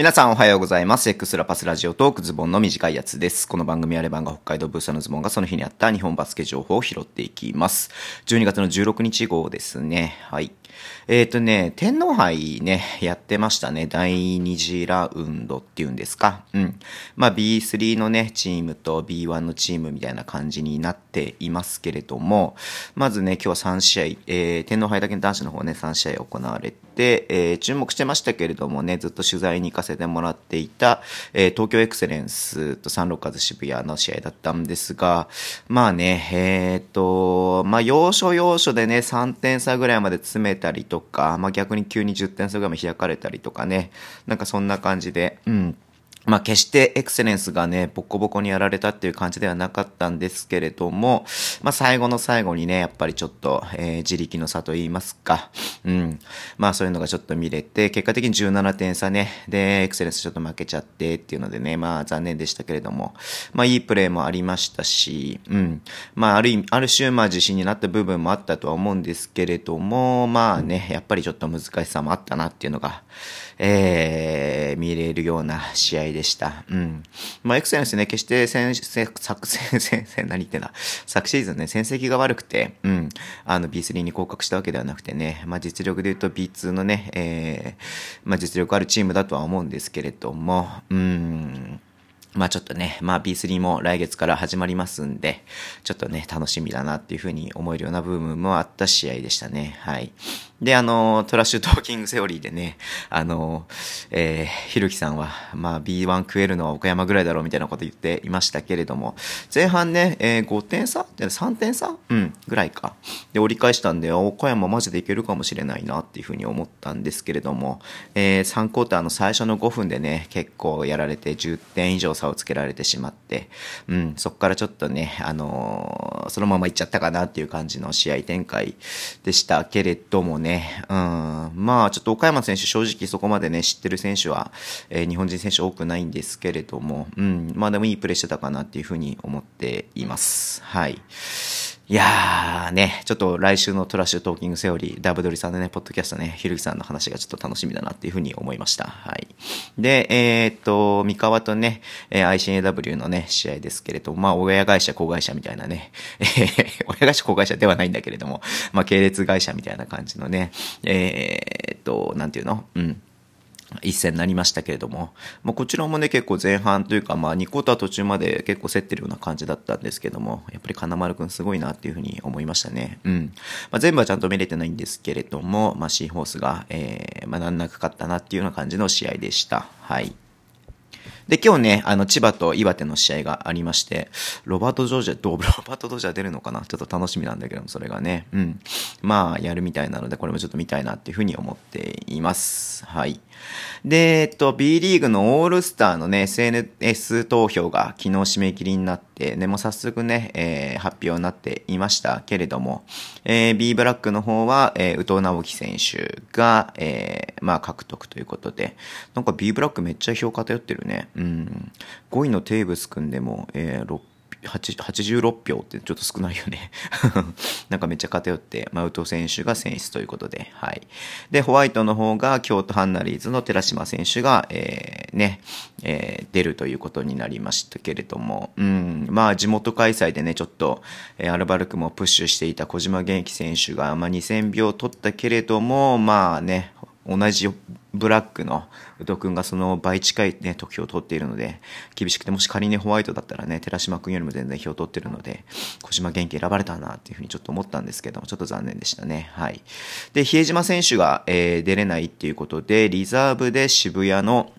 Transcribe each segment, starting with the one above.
皆さんおはようございます。X ラパスラジオトークズボンの短いやつです。この番組はレバンが北海道ブースターのズボンがその日にあった日本バスケ情報を拾っていきます。12月の16日号ですね。はい。えっ、ー、とね、天皇杯ね、やってましたね。第2次ラウンドっていうんですか？うん。まあ B3 のね、チームと B1 のチームみたいな感じになっていますけれども、まずね、今日は3試合、えー、天皇杯だけの男子の方ね、3試合行われて、えー、注目してましたけれどもね、ずっと取材に行かせてもらっていた、えー、東京エクセレンスとサンロッカーズ渋谷の試合だったんですが、まあね、えっ、と、まあ要所要所でね、3点差ぐらいまで詰めたりとか、まあ、逆に急に10点差ぐらいまで開かれたりとかね、なんかそんな感じで、うん。まあ、決してエクセレンスがね、ボコボコにやられたっていう感じではなかったんですけれども、まあ、最後の最後にね、やっぱりちょっと、えー、自力の差と言いますか、うん。まあ、そういうのがちょっと見れて、結果的に17点差ね、で、エクセレンスちょっと負けちゃってっていうのでね、まあ、残念でしたけれども、まあ、いいプレーもありましたし、うん。まあ、ある意味、ある種、まあ、自信になった部分もあったとは思うんですけれども、まあね、やっぱりちょっと難しさもあったなっていうのが、えー、見れるような試合でした。うん。まあ、エクセレンスね、決して先、昨、先、先、何言ってんだ。昨シーズンね、戦績が悪くて、うん。あの、B3 に降格したわけではなくてね、まあ、実力で言うと B2 のね、えー、まあ、実力あるチームだとは思うんですけれども、うん。まあちょっとね、まあ B3 も来月から始まりますんで、ちょっとね、楽しみだなっていうふうに思えるような部分もあった試合でしたね。はい。で、あの、トラッシュトーキングセオリーでね、あの、えー、ひるきさんは、まあ B1 食えるのは岡山ぐらいだろうみたいなこと言っていましたけれども、前半ね、えー、5点差 ?3 点差？うん、ぐらいか。で、折り返したんで、岡山マジでいけるかもしれないなっていうふうに思ったんですけれども、えー、3クォーターの最初の5分でね、結構やられて10点以上差をつけられてしまって、うん、そこからちょっとね、あのー、そのままいっちゃったかなっていう感じの試合展開でしたけれどもね、うん、まあちょっと岡山選手正直そこまでね、知ってる選手は、えー、日本人選手多くないんですけれども、うん、まあでもいいプレーしてたかなっていうふうに思っています。はい。いやーね、ちょっと来週のトラッシュトーキングセオリー、ダブドリさんのね、ポッドキャストね、ひるきさんの話がちょっと楽しみだなっていうふうに思いました。はい。で、えー、っと、三河とね、え、ICAW のね、試合ですけれども、まあ、親会社、子会社みたいなね、えー、親会社、子会社ではないんだけれども、まあ、系列会社みたいな感じのね、えー、っと、なんていうの？うん。一戦になりましたけれども、まあ、こちらもね、結構前半というか、まあ、2クォーター途中まで結構競ってるような感じだったんですけども、やっぱり金丸くんすごいなっていうふうに思いましたね。うん。まあ、全部はちゃんと見れてないんですけれども、まあ、シーホースが、えー、まあ、難なく勝ったなっていうような感じの試合でした。はい。で、今日ね、あの、千葉と岩手の試合がありまして、ロバート・ジョージャ、どう、ロバート・ジョージャ出るのかな？ちょっと楽しみなんだけども、それがね、うん。まあ、やるみたいなので、これもちょっと見たいなっていうふうに思っています。はい。で、えっと、B リーグのオールスターのね、SNS 投票が昨日締め切りになって、ね、もう早速ね、えー、発表になっていましたけれども、えー、B ブラックの方は、えー、宇藤直樹選手が、えー、まあ、獲得ということで、なんか B ブラックめっちゃ票偏ってるね。うん。5位のテーブス君でも、えー、86票ってちょっと少ないよね なんかめっちゃ偏って、まあ、宇藤選手が選出ということで、はい。で、ホワイトの方が京都ハンナリーズの寺島選手が、えー、ね、えー、出るということになりましたけれども、うん、まあ地元開催でね、ちょっと、えー、アルバルクもプッシュしていた小島元気選手が、まあ2000票取ったけれども、まあね、同じブラックの宇藤君がその倍近いね、得票を取っているので、厳しくて、もし仮にホワイトだったらね、寺島君よりも全然票を取ってるので、小島元気選ばれたなっていうふうにちょっと思ったんですけども、ちょっと残念でしたね。はい。で、比江島選手が、えー、出れないっていうことで、リザーブで渋谷の、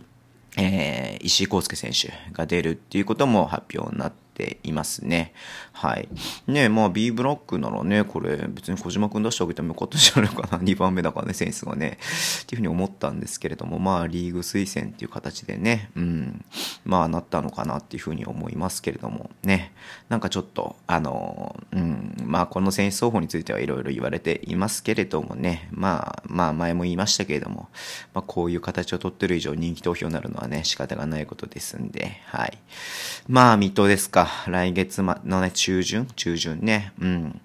えー、石井康介選手が出るっていうことも発表になって、いますね。はい。ねまあ B ブロックならね、これ別に小島くん出してあげてもよかったんじゃないかな。2番目だからね、センスがね。っていうふうに思ったんですけれども、まあリーグ推薦っていう形でね、うん、まあなったのかなっていうふうに思いますけれども、ね。なんかちょっと、あの、うん、まあこの選手双方についてはいろいろ言われていますけれどもね、まあ、まあ前も言いましたけれども、まあこういう形を取ってる以上人気投票になるのはね、仕方がないことですんで、はい。まあ、水戸ですか。来月まのね、中旬？中旬ね。うん。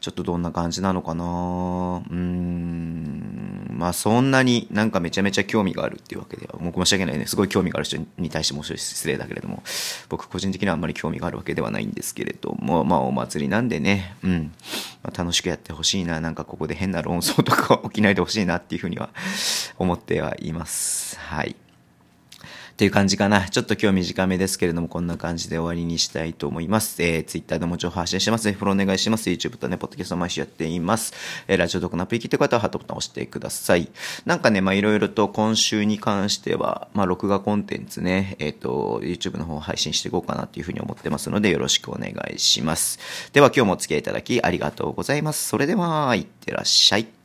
ちょっとどんな感じなのかなうん。まあそんなになんかめちゃめちゃ興味があるっていうわけでは、もう申し訳ないね。すごい興味がある人に対しても失礼だけれども、僕個人的にはあんまり興味があるわけではないんですけれども、まあお祭りなんでね、うん。まあ、楽しくやってほしいな。なんかここで変な論争とか起きないでほしいなっていうふうには思ってはいます。はい。という感じかな。ちょっと今日短めですけれども、こんな感じで終わりにしたいと思います。えー、Twitter でも情報発信してます。フォローお願いします。YouTube とね、ポッドキャスト毎週やっています。えー、ラジオトークのアプリ聞いてる方はハートボタン押してください。なんかね、まあいろいろと今週に関しては、まあ録画コンテンツね、えっ、ー、と、YouTube の方配信していこうかなというふうに思ってますので、よろしくお願いします。では今日もお付き合いいただきありがとうございます。それでは、いってらっしゃい。